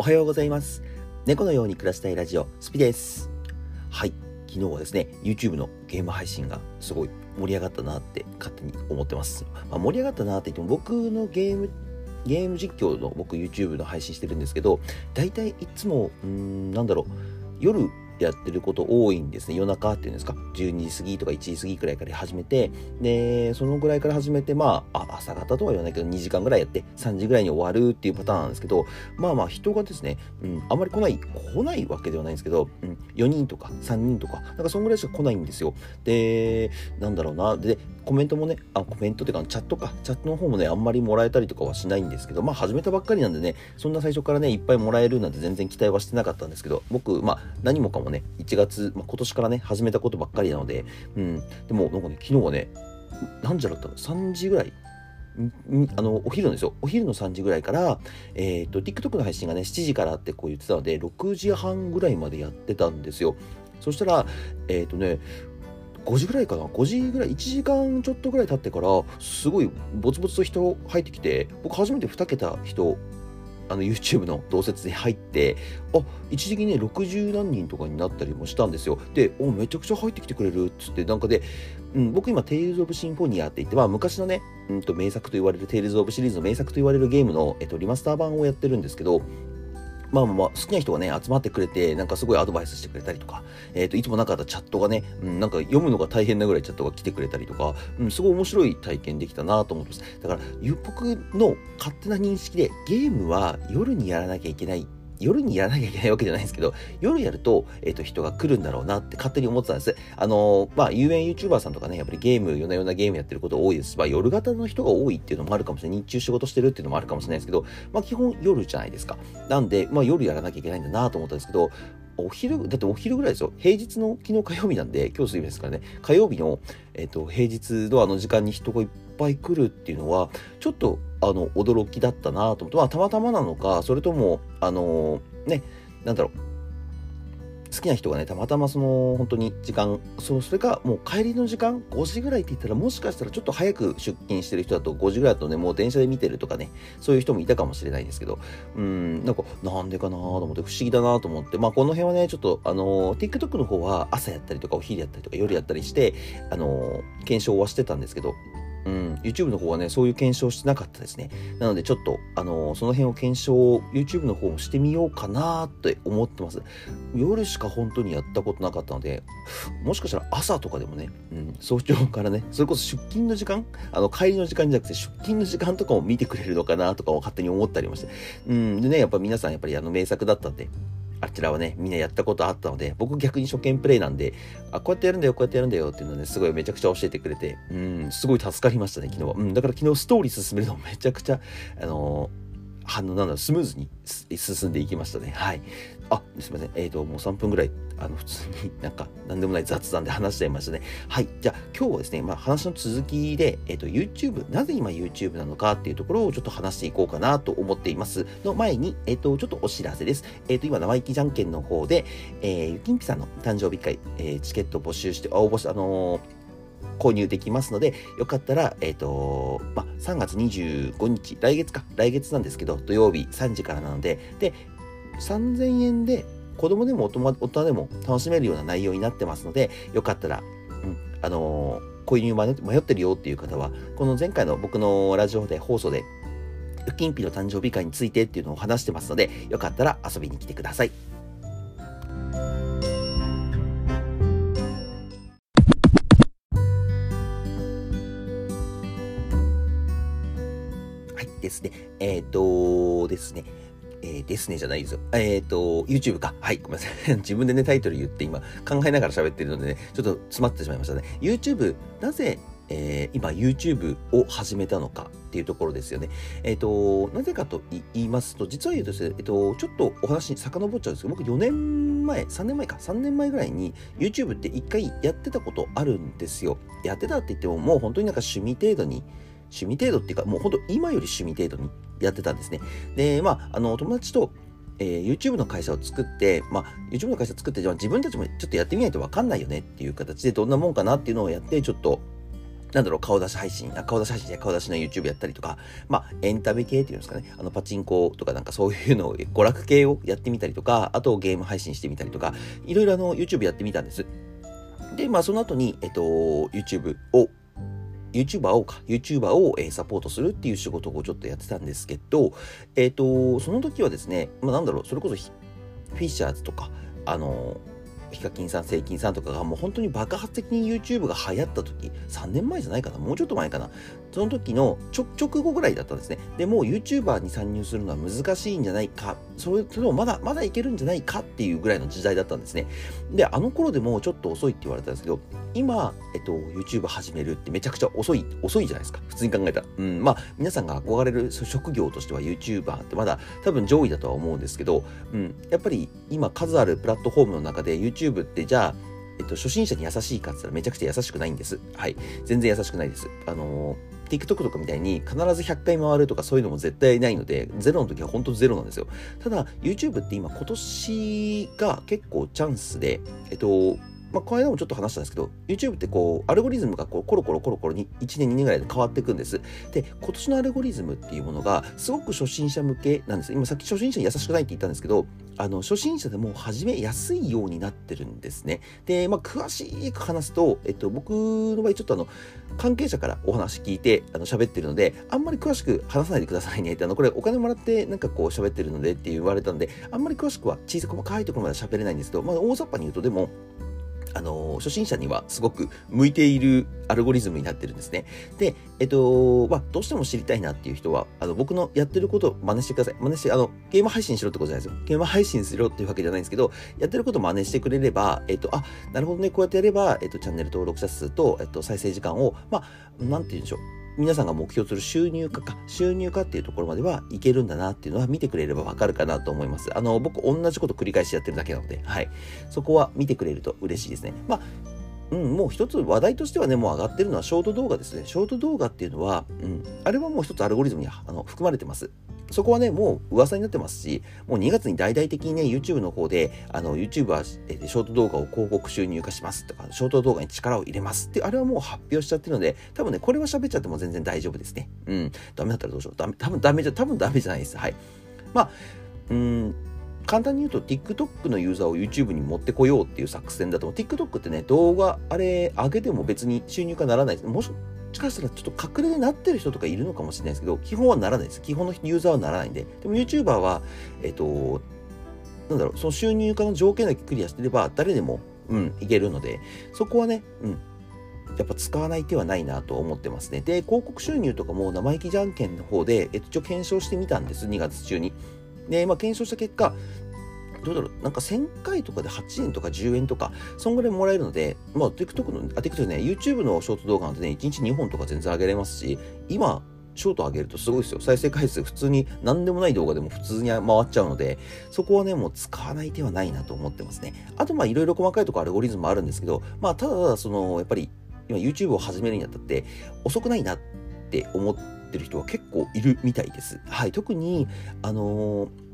おはようございます。猫のように暮らしたいラジオ、スピです。はい。昨日はですね、YouTube のゲーム配信がすごい盛り上がったなって勝手に思ってます。まあ、盛り上がったなって言っても僕のゲーム、ゲーム実況の僕 YouTube の配信してるんですけど、大体いつも、うん、なんだろう、夜やってること多いんですね。夜中っていうんですか。12時過ぎとか1時過ぎくらいから始めて、で、そのぐらいから始めて、まあ、あ朝方とは言わないけど、2時間ぐらいやって、3時ぐらいに終わるっていうパターンなんですけど、まあまあ人がですね、うん、あんまり来ない、来ないわけではないんですけど、うん、4人とか3人とか、なんかそんぐらいしか来ないんですよ。で、なんだろうな。で、コメントもね、あ、コメントっていうか、チャットか、チャットの方もね、あんまりもらえたりとかはしないんですけど、まあ始めたばっかりなんでね、そんな最初からね、いっぱいもらえるなんて全然期待はしてなかったんですけど、僕、まあ何もかもね、1月、まあ、今年からね、始めたことばっかりなので、うん、でもなんかね、昨日はね、何時だったの ?3 時ぐらい。あのお昼のですよ。お昼の3時ぐらいから、えー、と TikTok の配信がね7時からってこう言ってたので6時半ぐらいまでやってたんですよ。そしたらえっ、とね5時ぐらいかな？5時ぐらい1時間ちょっとぐらい経ってからすごいぼつぼつと人入ってきて僕初めて2桁人あの YouTube の同説に入ってあ一時期ね60何人とかになったりもしたんですよ。でおめちゃくちゃ入ってきてくれるっつってなんかで、うん、僕今「テイルズ・オブ・シンフォニア」って言って、まあ、昔のね、うん、と名作と言われる「テイルズ・オブ」シリーズの名作と言われるゲームの、えっと、リマスター版をやってるんですけどまあまあ、好きな人がね、集まってくれて、なんかすごいアドバイスしてくれたりとか、えっ、と、いつもなかったチャットがね、うん、なんか読むのが大変なぐらいチャットが来てくれたりとか、うん、すごい面白い体験できたなと思ってます。だから、僕の勝手な認識で、ゲームは夜にやらなきゃいけない夜にやらなきゃいけないわけじゃないんですけど、夜やると、えっ、と、人が来るんだろうなって勝手に思ってたんです。あのーまあ、有名 YouTuber さんとかね、やっぱりゲーム、夜な夜なゲームやってること多いですし、まあ、夜型の人が多いっていうのもあるかもしれない。日中仕事してるっていうのもあるかもしれないですけど、まあ、基本夜じゃないですか。なんで、まあ、夜やらなきゃいけないんだなと思ったんですけど、お昼、だってお昼ぐらいですよ。平日の昨日火曜日なんで、今日水曜日ですからね、火曜日の、えっ、と、平日のあの時間に人がいっぱい来るっていうのは、ちょっと、あの、驚きだったなと思って、まあ、たまたまなのか、それとも、あのね、なんだろう、好きな人がね、たまたまその、本当に時間、そう、それか、もう帰りの時間、5時ぐらいって言ったら、もしかしたらちょっと早く出勤してる人だと、5時ぐらいだとね、もう電車で見てるとかね、そういう人もいたかもしれないんですけど、うん、なんか、なんでかなと思って、不思議だなと思って、まあ、この辺はね、ちょっと、あの、TikTok の方は朝やったりとか、お昼やったりとか、夜やったりして、あの、検証はしてたんですけど、うん、YouTube の方はね、そういう検証してなかったですね。なので、ちょっと、あのその辺を検証、YouTube の方もしてみようかなって思ってます。夜しか本当にやったことなかったので、もしかしたら朝とかでもね、うん、早朝からね、それこそ出勤の時間、あの、帰りの時間じゃなくて、出勤の時間とかも見てくれるのかなとかを勝手に思ったりもして。うん、でね、やっぱ皆さんやっぱりあの名作だったんで、あちらはね、みんなやったことあったので、僕逆に初見プレイなんで、あ、こうやってやるんだよ、こうやってやるんだよっていうのね、すごいめちゃくちゃ教えてくれて、うん、すごい助かりましたね、昨日は。うん、だから昨日ストーリー進めるのめちゃくちゃ、あのー、反応なんだろう、スムーズに進んでいきましたね。はい。あ、すみません。えっ、ー、と、もう3分ぐらい、あの、普通に なんか、なんでもない雑談で話しちゃいましたね。はい。じゃあ、今日はですね、まあ、話の続きで、えっ、ー、と、YouTube、なぜ今 YouTube なのかっていうところをちょっと話していこうかなと思っています。の前に、えっ、ー、と、ちょっとお知らせです。えっ、と、今、生意気じゃんけんの方で、えー、ゆきんぴさんの誕生日会、えチケット募集して、応募し、あの購入できますので、よかったら、えっ、と、まあ、3月25日、来月か、来月なんですけど、土曜日3時からなので、で、3000円で子供でも大人でも楽しめるような内容になってますので、よかったら、うん、あのー、購入迷ってるよっていう方は、この前回の僕のラジオで放送で、ゆきんぴの誕生日会についてっていうのを話してますので、よかったら遊びに来てください。はい、ですね。えっ、ー、とですね。ですねじゃないですよ。えっ、ー、と、YouTube か。はい、ごめんなさい。自分でね、タイトル言って今、考えながら喋ってるのでね、ちょっと詰まってしまいましたね。YouTube、なぜ、えー、今 YouTube を始めたのかっていうところですよね。えっ、と、なぜかと言いますと、実は言うとですね、えっ、と、ちょっとお話に遡っちゃうんですけど、僕4年前、3年前か、3年前ぐらいに YouTube って一回やってたことあるんですよ。やってたって言っても、もう本当になんか趣味程度に、趣味程度っていうか、もう本当今より趣味程度にやってたんですね。で、まあ、あの、友達と、えー、YouTube の会社を作って、まあ、YouTube の会社を作って、じゃ自分たちもちょっとやってみないとわかんないよねっていう形で、どんなもんかなっていうのをやって、ちょっと、なんだろう、顔出し配信、あ顔出し配信で顔出しの YouTube やったりとか、まあ、エンタメ系っていうんですかね、あの、パチンコとかなんかそういうのを、娯楽系をやってみたりとか、あとゲーム配信してみたりとか、いろいろあの、YouTube やってみたんです。で、まあ、その後に、えっと、YouTube を YouTuber をか、YouTuber を、えサポートするっていう仕事をちょっとやってたんですけど、えっ、と、その時はですね、まあ、なんだろう、それこそフィッシャーズとか、あの、ヒカキンさん、セイキンさんとかがもう本当に爆発的に YouTube が流行った時、3年前じゃないかな、もうちょっと前かな。その時のちょ直後ぐらいだったんですね。で、もう YouTuber に参入するのは難しいんじゃないか、それともまだまだいけるんじゃないかっていうぐらいの時代だったんですね。で、あの頃でもちょっと遅いって言われたんですけど、今、えっと、YouTube 始めるってめちゃくちゃ遅い、遅いじゃないですか。普通に考えたら。うん、まあ、皆さんが憧れる職業としては YouTuber ってまだ多分上位だとは思うんですけど、うん、やっぱり今数あるプラットフォームの中で YouTube ってじゃあ、えっと、初心者に優しいかって言ったらめちゃくちゃ優しくないんです。はい。全然優しくないです。あのー TikTok とかみたいに必ず100回回るとかそういうのも絶対ないので、ゼロの時は本当ゼロなんですよ。ただ、YouTube って今今年が結構チャンスで、えっと、まあ、この間もちょっと話したんですけど、YouTube ってこう、アルゴリズムがこうコロコロコロコロに1年2年ぐらいで変わっていくんです。で、今年のアルゴリズムっていうものが、すごく初心者向けなんです。今さっき初心者に優しくないって言ったんですけど、あの、初心者でも始めやすいようになってるんですね。で、まあ、詳しく話すと、えっと、僕の場合ちょっとあの、関係者からお話聞いて、あの、喋ってるので、あんまり詳しく話さないでくださいねって、あの、これお金もらってなんかこう喋ってるのでって言われたんで、あんまり詳しくは小さく細かいところまで喋れないんですけど、まあ、大雑把に言うとでも、あの、初心者にはすごく向いているアルゴリズムになってるんですね。で、えっと、まあ、どうしても知りたいなっていう人は、あの、僕のやってることを真似してください。真似して、あの、ゲーム配信しろってことじゃないですよ。ゲーム配信しろっていうわけじゃないんですけど、やってることを真似してくれれば、えっと、あ、なるほどね、こうやってやれば、えっと、チャンネル登録者数と、えっと、再生時間を、まあ、なんて言うんでしょう。皆さんが目標する収入化か、収入化っていうところまではいけるんだなっていうのは見てくれればわかるかなと思います。あの、僕同じこと繰り返しやってるだけなので、はい。そこは見てくれると嬉しいですね。まあ、うん、もう一つ話題としてはね、もう上がってるのはショート動画ですね。ショート動画っていうのは、うん、あれはもう一つアルゴリズムにあの含まれてます。そこはね、もう噂になってますし、もう2月に大々的にね、YouTube の方で、あの、YouTube は、えショート動画を広告収入化しますとか、ショート動画に力を入れますって、あれはもう発表しちゃってるので、多分ね、これは喋っちゃっても全然大丈夫ですね。うん。ダメだったらどうしよう。ダメ、多分ダメじゃ、多分ダメじゃないです。はい。まあ、うん、簡単に言うと TikTok のユーザーを YouTube に持ってこようっていう作戦だと思う。TikTok ってね動画あれ上げても別に収入化ならないです。もしかしたらちょっと隠れでなってる人とかいるのかもしれないですけど基本はならないです。基本のユーザーはならないんで。でも YouTuber はえっ、となんだろうその収入化の条件だけクリアしてれば誰でもうんいけるので。そこはねうんやっぱ使わない手はないなと思ってますね。で、広告収入とかも生意気じゃんけんの方で、えっと、一応検証してみたんです、2月中に。で、まあ、検証した結果、どうだろうなんか1000回とかで8円とか10円とか、そんぐらいもらえるので、まあ、TikTok の、あ、TikTok ね、YouTube のショート動画なんてね、1日2本とか全然上げれますし、今、ショート上げるとすごいですよ。再生回数普通に何でもない動画でも普通に回っちゃうので、そこはね、もう使わない手はないなと思ってますね。あと、まあ、いろいろ細かいとこアルゴリズムあるんですけど、まあ、ただ、その、やっぱり、今 YouTube を始めるにあたって、遅くないなって思ってる人は結構いるみたいです。はい。特に、あのー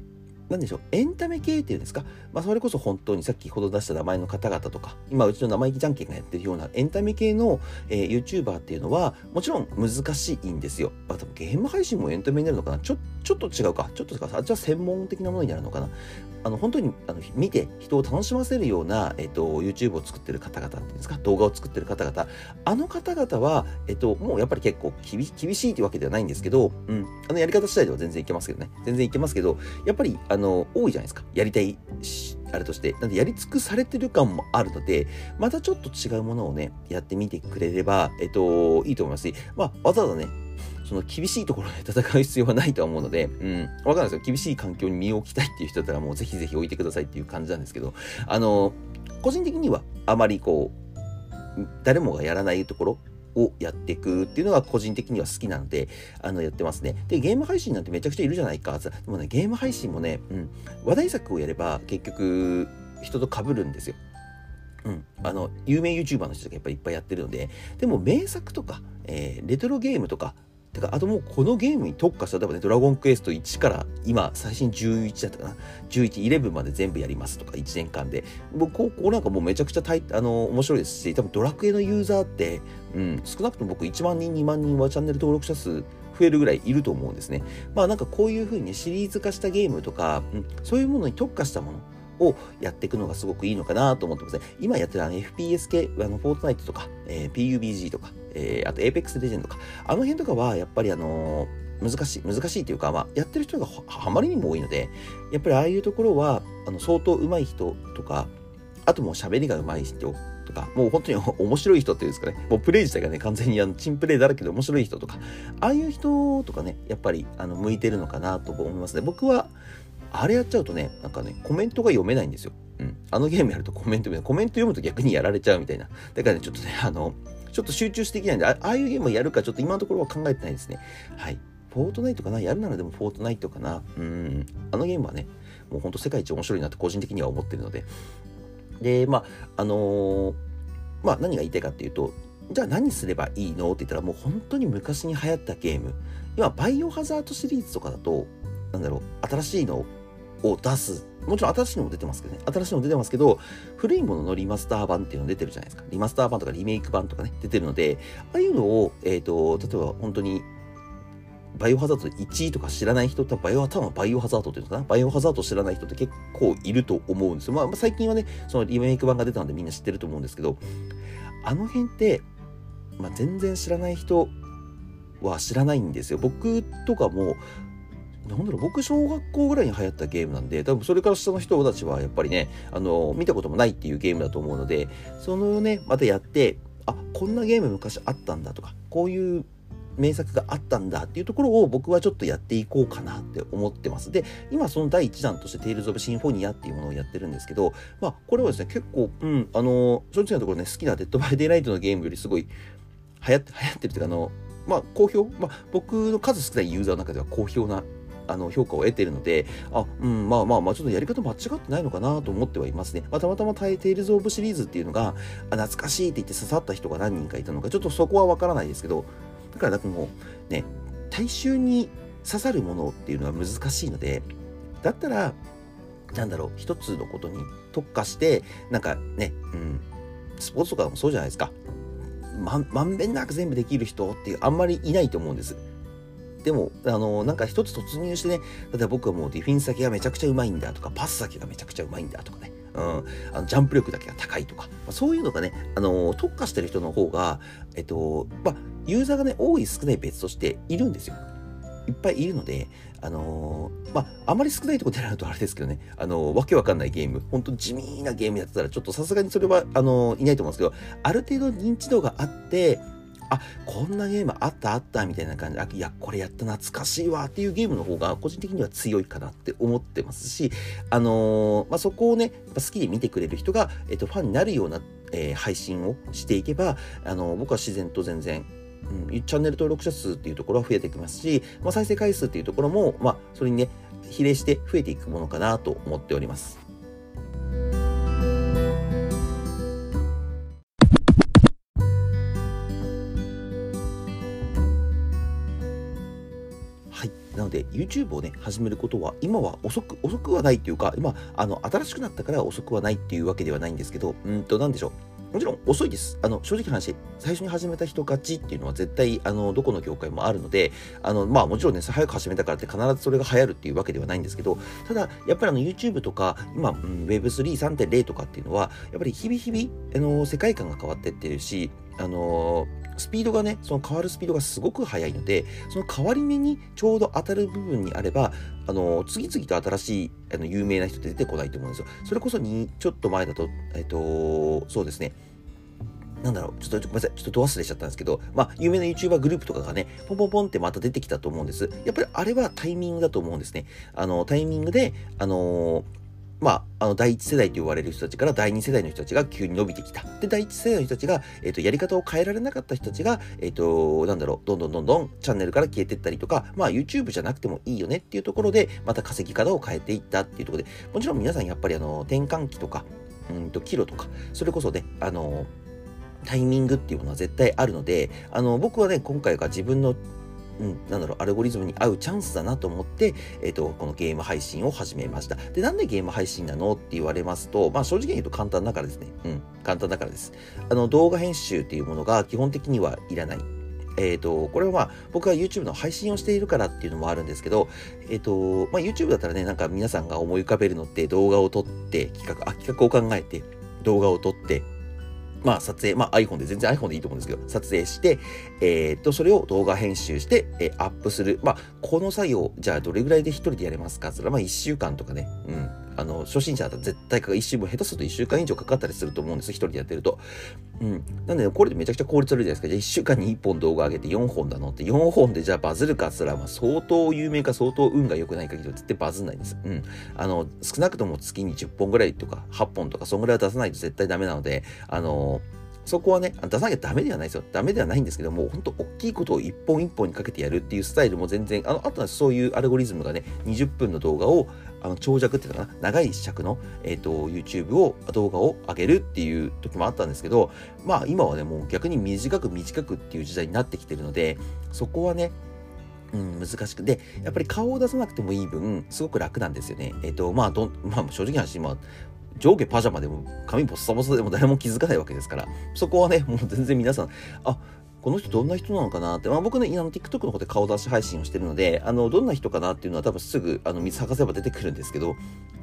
何でしょう、エンタメ系っていうんですか、まあ、それこそ本当にさっきほど出した名前の方々とか、今うちの生意気じゃんけんがやってるようなエンタメ系の、えー、YouTuber っていうのは、もちろん難しいんですよ。まあ、多分ゲーム配信もエンタメになるのかな？ちょちょっと違うか。ちょっと違うか。あっちは専門的なものになるのかな？あの、本当に、あの、見て人を楽しませるような、えっと、YouTube を作ってる方々っていうんですか、動画を作ってる方々、あの方々は、えっと、もうやっぱり結構厳しいというわけではないんですけど、うん、あのやり方次第では全然いけますけどね。全然いけますけど、やっぱり、ああの、多いじゃないですか。やりたいあれとして。なんでやり尽くされてる感もあるので、またちょっと違うものをね、やってみてくれれば、えっと、いいと思いますし、まあ、わざわざね、その厳しいところで戦う必要はないとは思うので、うん、わかんないですよ。厳しい環境に身を置きたいっていう人だったらもうぜひぜひ置いてくださいっていう感じなんですけど、あの、個人的にはあまりこう、誰もがやらないところをやっていくっていうのが個人的には好きなので、あの、やってますね。で、ゲーム配信なんてめちゃくちゃいるじゃないか。でもね、ゲーム配信もね、うん、話題作をやれば結局、人と被るんですよ。うん、あの有名 YouTuber の人がやっぱりいっぱいやってるのででも名作とか、えー、レトロゲームとかってか、あともうこのゲームに特化した、例えばね、ドラゴンクエスト1から今、最新11だったかな、11、11まで全部やりますとか、1年間で。僕、ここなんかもうめちゃくちゃたいあの面白いですし、多分ドラクエのユーザーって、うん、少なくとも僕1万人、2万人はチャンネル登録者数増えるぐらいいると思うんですね。まあなんかこういう風にシリーズ化したゲームとか、うん、そういうものに特化したもの、をやっていくのがすごくいいのかなと思ってますね。今やってるあの FPS 系、あの、フォートナイトとか、えー、PUBG とか、えー、あと Apex Legend とか、あの辺とかはやっぱりあのー、難しい、難しいというか、まあ、やってる人があまりにも多いので、やっぱりああいうところは、あの、相当上手い人とか、あともう喋りが上手い人とか、もう本当に 面白い人っていうんですかね、もうプレイ自体がね、完全にあの、チンプレイだらけで面白い人とか、ああいう人とかね、やっぱり、あの、向いてるのかなと思いますね。僕は、あれやっちゃうとね、なんかね、コメントが読めないんですよ。うん。あのゲームやるとコメント読めない。コメント読むと逆にやられちゃうみたいな。だからね、ちょっとね、あの、ちょっと集中してきないんで、ああいうゲームをやるかちょっと今のところは考えてないですね。はい。フォートナイトかな？やるならでもフォートナイトかな？うん。あのゲームはね、もうほんと世界一面白いなって個人的には思ってるので。で、まあ、あのー、まあ何が言いたいかっていうと、じゃあ何すればいいの？って言ったらもう本当に昔に流行ったゲーム。今、バイオハザードシリーズとかだと、なんだろう、新しいのを出す。もちろん新しいのも出てますけどね。新しいのも出てますけど、古いもののリマスター版っていうの出てるじゃないですか。リマスター版とかリメイク版とかね、出てるので、ああいうのを、えっ、ー、と、例えば本当に、バイオハザード1位とか知らない人って、バイオ、多分バイオハザードっていうのかな？バイオハザード知らない人って結構いると思うんですよ。まあ、最近はね、そのリメイク版が出たのでみんな知ってると思うんですけど、あの辺って、まあ、全然知らない人は知らないんですよ。僕とかも、なんだろう、僕、小学校ぐらいに流行ったゲームなんで、多分それから下の人たちはやっぱりね、あの、見たこともないっていうゲームだと思うので、そのね、またやって、あ、こんなゲーム昔あったんだとか、こういう名作があったんだっていうところを僕はちょっとやっていこうかなって思ってます。で、今その第1弾として Tales of Symphonia っていうものをやってるんですけど、まあこれはですね、結構、うん、あの、正直なところね、好きなデッドバイデイライトのゲームよりすごい流行って、流行ってるっていうか、あの、まあ好評、まあ僕の数少ないユーザーの中では好評なあの評価を得ているので、あ、うん、まあまあまあ、ちょっとやり方間違ってないのかなと思ってはいますね。まあ、たまたまテイルズ・オブシリーズっていうのが、あ懐かしいって言って刺さった人が何人かいたのか、ちょっとそこはわからないですけど、だから、かもう、ね、大衆に刺さるものっていうのは難しいので、だったら、なんだろう、一つのことに特化して、なんかね、うん、スポーツとかもそうじゃないですか。ままんべんなく全部できる人ってあんまりいないと思うんです。でも、あの、なんか一つ突入してね、例えば僕はもうディフェンス先がめちゃくちゃうまいんだとか、パス先がめちゃくちゃうまいんだとかね、うん、あのジャンプ力だけが高いとか、まあ、そういうのがね、あの、特化してる人の方が、えっと、まあ、ユーザーがね、多い少ない別としているんですよ。いっぱいいるので、あのー、まあ、あまり少ないところでやるとあれですけどね、あのー、わけわかんないゲーム、本当地味なゲームやってたら、ちょっとさすがにそれは、あのー、いないと思うんですけど、ある程度認知度があって、あ、こんなゲームあったあったみたいな感じで、あ、いや、これやった懐かしいわっていうゲームの方が個人的には強いかなって思ってますし、あのー、まあ、そこをね、好きで見てくれる人が、えっと、ファンになるような、えー、配信をしていけば、あのー、僕は自然と全然、うん、チャンネル登録者数っていうところは増えてきますし、まあ、再生回数っていうところも、まあ、それにね、比例して増えていくものかなと思っております。ので、YouTube をね、始めることは、今は遅く、遅くはないっていうか、今、あの、新しくなったから遅くはないっていうわけではないんですけど、うんと、なんでしょう。もちろん遅いです。あの、正直な話、最初に始めた人勝ちっていうのは絶対、あの、どこの業界もあるので、あの、まあもちろんね、早く始めたからって必ずそれが流行るっていうわけではないんですけど、ただ、やっぱりあの、YouTube とか、今、うん、Web3.3.0 とかっていうのは、やっぱり日々日々、あの、世界観が変わってってるし、あのスピードがね、その変わるスピードがすごく速いので、その変わり目にちょうど当たる部分にあれば、あの、次々と新しい、あの、有名な人って出てこないと思うんですよ。それこそに、ちょっと前だと、えっと、そうですね。なんだろう、ちょっとごめんなさい、ちょっとど忘れしちゃったんですけど、まあ、有名な YouTuber グループとかがね、ポンポンポンってまた出てきたと思うんです。やっぱりあれはタイミングだと思うんですね。あの、タイミングで、あのーまあ、あの、第一世代と言われる人たちから第二世代の人たちが急に伸びてきた。で、第一世代の人たちが、えっ、ー、と、やり方を変えられなかった人たちが、えっ、ー、と、なんだろう、どんどんどんどんチャンネルから消えていったりとか、まあ、YouTube じゃなくてもいいよねっていうところで、また稼ぎ方を変えていったっていうところで、もちろん皆さんやっぱりあの、転換期とか、うんと、キロとか、それこそね、あの、タイミングっていうものは絶対あるので、あの、僕はね、今回が自分のうん、なんだろう、アルゴリズムに合うチャンスだなと思って、えっ、ー、と、このゲーム配信を始めました。で、なんでゲーム配信なのって言われますと、まあ正直言うと簡単だからですね。うん、簡単だからです。あの、動画編集っていうものが基本的にはいらない。えっ、ー、と、これはまあ、僕は YouTube の配信をしているからっていうのもあるんですけど、えっ、ー、と、まあ YouTube だったらね、なんか皆さんが思い浮かべるのって動画を撮って、企画、あ、企画を考えて、動画を撮って、まあ撮影、まあ iPhone で全然 iPhone でいいと思うんですけど、撮影して、えー、っと、それを動画編集して、えー、アップする。まあ、この作業、じゃあどれぐらいで一人でやれますかって言ったら、まあ一週間とかね、うん。あの、初心者だったら絶対か、一週も下手すると1週間以上かかったりすると思うんです、一人でやってると。うん。なんで、ねこれでめちゃくちゃ効率悪いじゃないですか。じゃあ1週間に1本動画上げて4本だのって、4本でじゃあバズるかって言ったら、まあ相当有名か相当運が良くない限りは絶対バズんないんです。うん。あの、少なくとも月に10本ぐらいとか、8本とか、そんぐらいは出さないと絶対ダメなので、あのそこはね、出さなきゃダメではないですよ。ダメではないんですけども、本当大きいことを一本一本にかけてやるっていうスタイルも全然、あの、あとはそういうアルゴリズムがね、20分の動画を、あの、長尺っていうのかな、長い尺の、え、ー、と、YouTube を、動画を上げるっていう時もあったんですけど、まあ今はね、もう逆に短く短くっていう時代になってきてるので、そこはね、うん、難しくて、やっぱり顔を出さなくてもいい分、すごく楽なんですよね。えっ、ー、と、まあ、どまあ、正直な話、まあ、上下パジャマでも髪ボッサボサでも誰も気づかないわけですから、そこはね、もう全然皆さん、あ、この人どんな人なのかなって、まあ僕ね、あの TikTok の方で顔出し配信をしてるので、あの、どんな人かなっていうのは多分すぐ、あの、水探せば出てくるんですけど、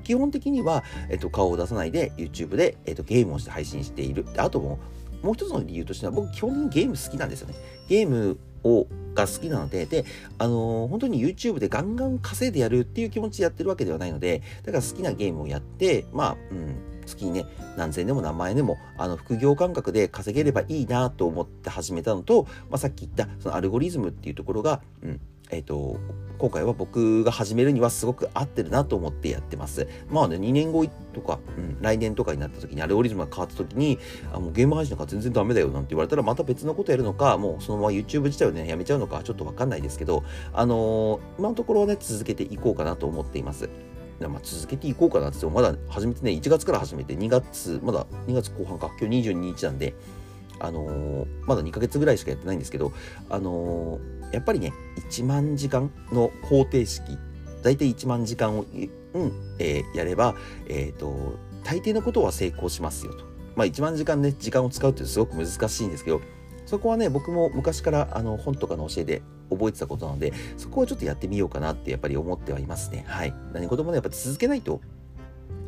基本的には、えっと、顔を出さないで YouTube で、えっと、ゲームをして配信している。あとも、もう一つの理由としては、僕基本的にゲーム好きなんですよね。ゲームをが好きなので、で、あのー、本当に YouTube でガンガン稼いでやるっていう気持ちでやってるわけではないので、だから好きなゲームをやって、まあ、うん、月にね、何千でも何万円でも、あの、副業感覚で稼げればいいなと思って始めたのと、まあ、さっき言った、そのアルゴリズムっていうところが、うん、えっ、と、今回は僕が始めるにはすごく合ってるなと思ってやってます。まあね、2年後とか、うん、来年とかになった時にアルゴリズムが変わった時に、あもうゲーム配信なんか全然ダメだよなんて言われたらまた別のことやるのか、もうそのまま YouTube 自体をね、やめちゃうのかちょっとわかんないですけど、あのー、今のところはね、続けていこうかなと思っています。まあ、続けていこうかなってまだ始めてね、1月から始めて2月、まだ2月後半か、今日22日なんで、あのー、まだ2ヶ月ぐらいしかやってないんですけど、あのー、やっぱりね、1万時間の方程式、大体1万時間を、うん、えー、やれば、えっ、と、大抵のことは成功しますよと。まあ、1万時間ね、時間を使うってすごく難しいんですけど、そこはね、僕も昔からあの本とかの教えで覚えてたことなので、そこはちょっとやってみようかなってやっぱり思ってはいますね。はい。何事もね、やっぱ続けないと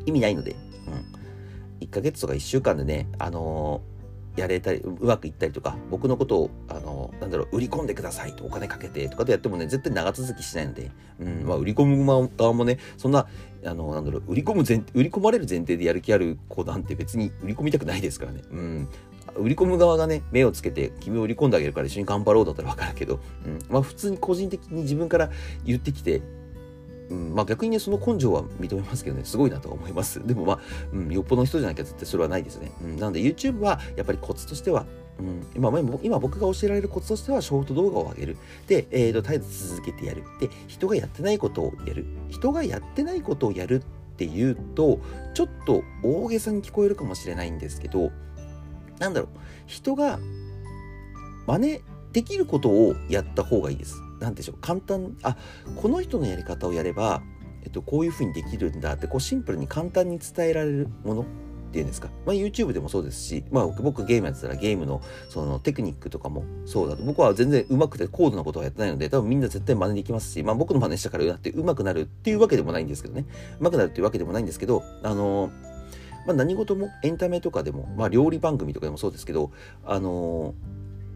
意味ないので、うん。1ヶ月とか1週間でね、あのーやれたり、うまくいったりとか、僕のことを、あの、なんだろう、売り込んでくださいとお金かけてとかでやってもね、絶対長続きしないので、うん、まあ、売り込む側もね、そんな、あの、なんだろう、売り込む前、売り込まれる前提でやる気ある子なんて別に売り込みたくないですからね。うん。売り込む側がね、目をつけて、君を売り込んであげるから一緒に頑張ろうだったらわかるけど、うん。まあ普通に個人的に自分から言ってきて、うん、まあ逆にね、その根性は認めますけどね、すごいなと思います。でもまあ、うん、よっぽどの人じゃなきゃ絶対それはないですね。うん、なので YouTube はやっぱりコツとしては、うん、今今僕が教えられるコツとしてはショート動画を上げる。で、えーと、絶えず続けてやる。で、人がやってないことをやる。人がやってないことをやるっていうと、ちょっと大げさに聞こえるかもしれないんですけど、なんだろう、人が真似できることをやった方がいいです。なんでしょう、簡単、あ、この人のやり方をやれば、えっと、こういうふうにできるんだって、こうシンプルに簡単に伝えられるものっていうんですか。まあ YouTube でもそうですし、まあ僕ゲームやってたらゲームのそのテクニックとかもそうだと。僕は全然上手くて高度なことはやってないので、多分みんな絶対真似できますし、まあ僕の真似したからなって上手くなるっていうわけでもないんですけどね。上手くなるっていうわけでもないんですけど、あのーまあ、何事もエンタメとかでも、まあ、料理番組とかでもそうですけど、あのー、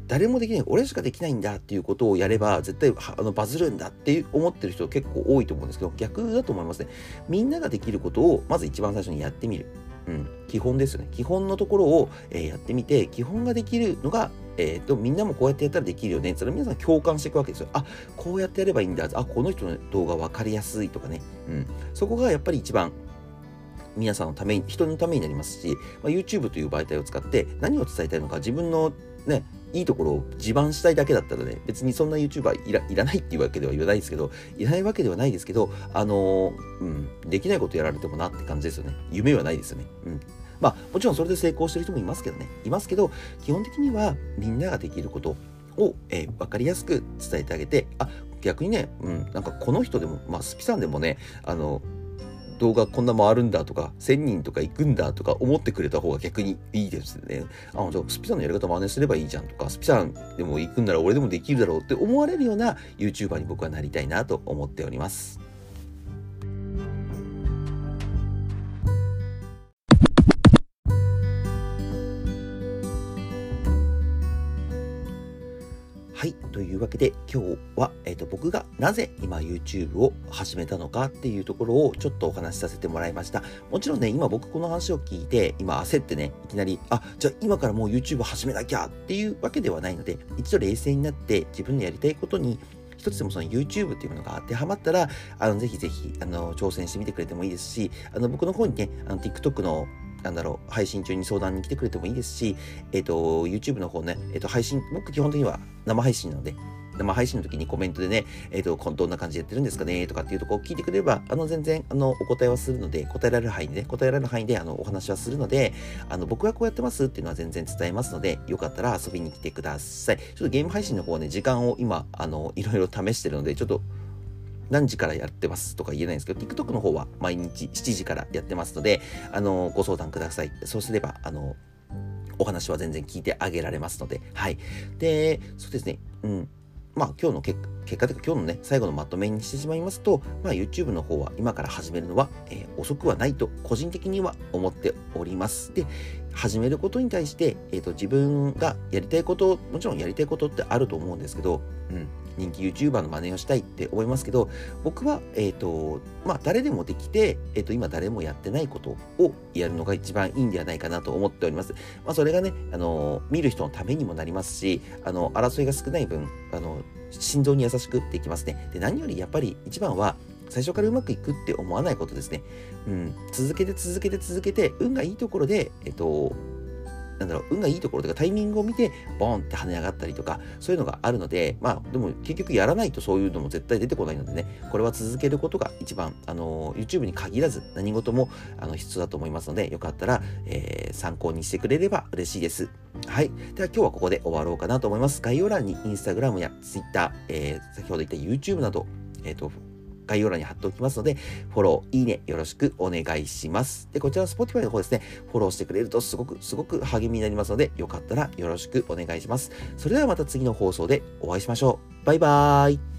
誰もできない、俺しかできないんだっていうことをやれば、絶対あのバズるんだって思ってる人結構多いと思うんですけど、逆だと思いますね。みんなができることを、まず一番最初にやってみる。うん、基本ですよね。基本のところを、えー、やってみて、基本ができるのが、えっ、ー、と、みんなもこうやってやったらできるよね。それ皆さん共感していくわけですよ。あ、こうやってやればいいんだ。あ、この人の動画分かりやすいとかね。うん。そこがやっぱり一番皆さんのために、人のためになりますし、まあ、YouTube という媒体を使って何を伝えたいのか、自分のね、いいところを自慢したいだけだったらね、別にそんな YouTuber いらいらないっていうわけでは言わないですけど、いらないわけではないですけど、あの、うん、できないことやられてもなって感じですよね。夢はないですよね。うん。まあ、もちろんそれで成功してる人もいますけどね。いますけど、基本的にはみんなができることを、えー、分かりやすく伝えてあげて、あ、逆にね、うん、なんかこの人でも、まあ、スピさんでもね、あの、動画こんな回るんだとか、1000人とか行くんだとか思ってくれた方が逆にいいですね。あ、じゃあスピさんのやり方真似すればいいじゃんとか、スピさんでも行くんなら俺でもできるだろうって思われるような YouTuber に僕はなりたいなと思っております。いうわけで今日は、えっ、ー、と、僕がなぜ今 YouTube を始めたのかっていうところをちょっとお話しさせてもらいました。もちろんね、今僕この話を聞いて、今焦ってね、いきなり、あ、じゃあ今からもう YouTube 始めなきゃっていうわけではないので、一度冷静になって自分のやりたいことに一つでもその YouTube っていうものが当てはまったら、あの、ぜひぜひ、あの、挑戦してみてくれてもいいですし、あの、僕の方にね、あの、TikTok のなんだろう、配信中に相談に来てくれてもいいですし、えっ、ー、と、YouTube の方ね、えっ、ー、と、配信、僕基本的には生配信なので、生配信の時にコメントでね、えっ、ー、と、どんな感じでやってるんですかねとかっていうとこを聞いてくれれば、あの、全然、あの、お答えはするので、答えられる範囲でね、答えられる範囲で、あの、お話はするので、あの、僕がこうやってますっていうのは全然伝えますので、よかったら遊びに来てください。ちょっとゲーム配信の方はね、時間を今、あの、いろいろ試してるので、ちょっと、何時からやってますとか言えないんですけど、TikTok の方は毎日7時からやってますので、あの、ご相談ください。そうすれば、あの、お話は全然聞いてあげられますので、はい。で、そうですね、うん。まあ今日の結果、というか今日のね、最後のまとめにしてしまいますと、まあ YouTube の方は今から始めるのは、えー、遅くはないと個人的には思っております。で、始めることに対して、えっ、ー、と自分がやりたいこと、もちろんやりたいことってあると思うんですけど、うん、人気 YouTuber の真似をしたいって思いますけど、僕は、えっ、ー、と、まあ、誰でもできて、えっ、ー、と、今誰もやってないことをやるのが一番いいんではないかなと思っております。まあ、それがね、あの、見る人のためにもなりますし、あの、争いが少ない分、あの、心臓に優しくっていきますね。で、何よりやっぱり一番は、最初からうまくいくって思わないことですね。うん。続けて続けて続けて、運がいいところで、えっと、なんだろう、運がいいところとかタイミングを見て、ボーンって跳ね上がったりとか、そういうのがあるので、まあ、でも結局やらないとそういうのも絶対出てこないのでね、これは続けることが一番、あの、YouTube に限らず何事も、あの、必要だと思いますので、よかったら、えー、参考にしてくれれば嬉しいです。はい。では今日はここで終わろうかなと思います。概要欄に Instagram や Twitter、えー、先ほど言った YouTube など、えっ、ー、と、概要欄に貼っておきますので、フォロー、いいね、よろしくお願いします。で、こちらの Spotify の方ですね、フォローしてくれるとすごく、すごく励みになりますので、よかったらよろしくお願いします。それではまた次の放送でお会いしましょう。バイバーイ。